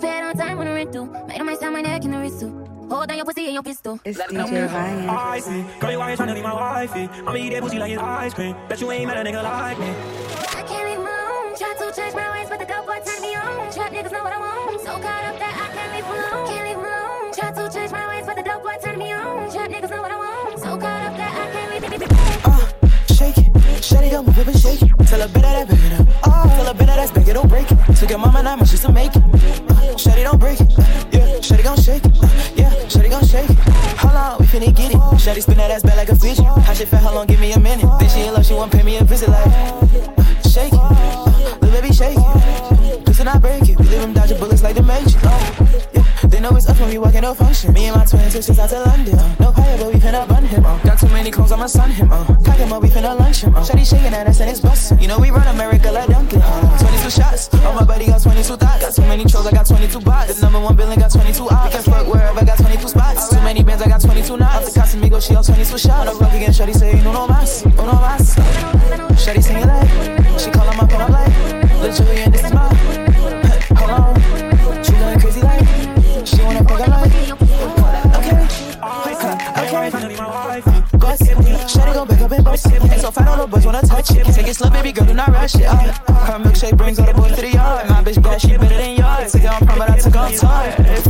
be paid on time when the rent due. Made a my sound my neck in the wrist too. Hold on your pussy and your pistol. It's DJ Ryan. I see. Girl, you always tryna be my wifey. I'ma eat that pussy like it's ice cream. Bet you ain't met a nigga like me. I can't leave my own. Try to change my ways, but the dope boy turned me on. Trap niggas know what I want. So caught up that I can't leave alone. Can't leave alone. Try to change my ways, but the dope boy turned me on. Trap niggas know what I want. So caught up that I can't leave. Uh, shake it, shut it up, move it and shake it. Tell her better that back it. Oh, tell her better that's back it, don't break it. Took your mama nine months just to make it. Get it? Shawty spin that ass back like a fidget. How she fat? How long? Give me a minute. Then she in love, she won't pay me a visit like. Uh, shake it, uh, little baby shake it. Do not break it. We leave them dodging bullets like the Matrix. Uh, yeah, they know it's up when we walk in no function. Me and my twin sisters out to London. Uh, no fire, but we finna bun him. Uh, got too many clones, I'ma sun him. Uh, cock him up, we finna lunch him. Uh, Shawty shaking that ass and it's bustin'. You know we run America like Dunkin'. Uh, 22 shots, all my buddy got 22 thoughts. Got too many trolls, I got 22 bots. The number one billing got 22 odds. I got 22 knots. Off the Casamigo, she on 22 shots. On the rock again, Shawty say, no, no mas, no, no mas. Shawty singing like, she call him up and I'm like, Lil Julian, this is my, hold on. She going crazy like, she wanna fuck. Bust it, Shawty gon' back up and bust it. Ain't so fine, all the boys wanna touch it. Take it slow, baby girl, do not rush it. Uh, her milkshake brings all the boys to the yard. My bitch bad, she better than yours. Took her on prom, but I took her on tour.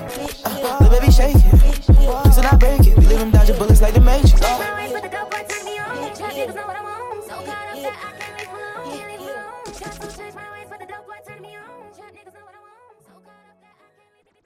Ooh.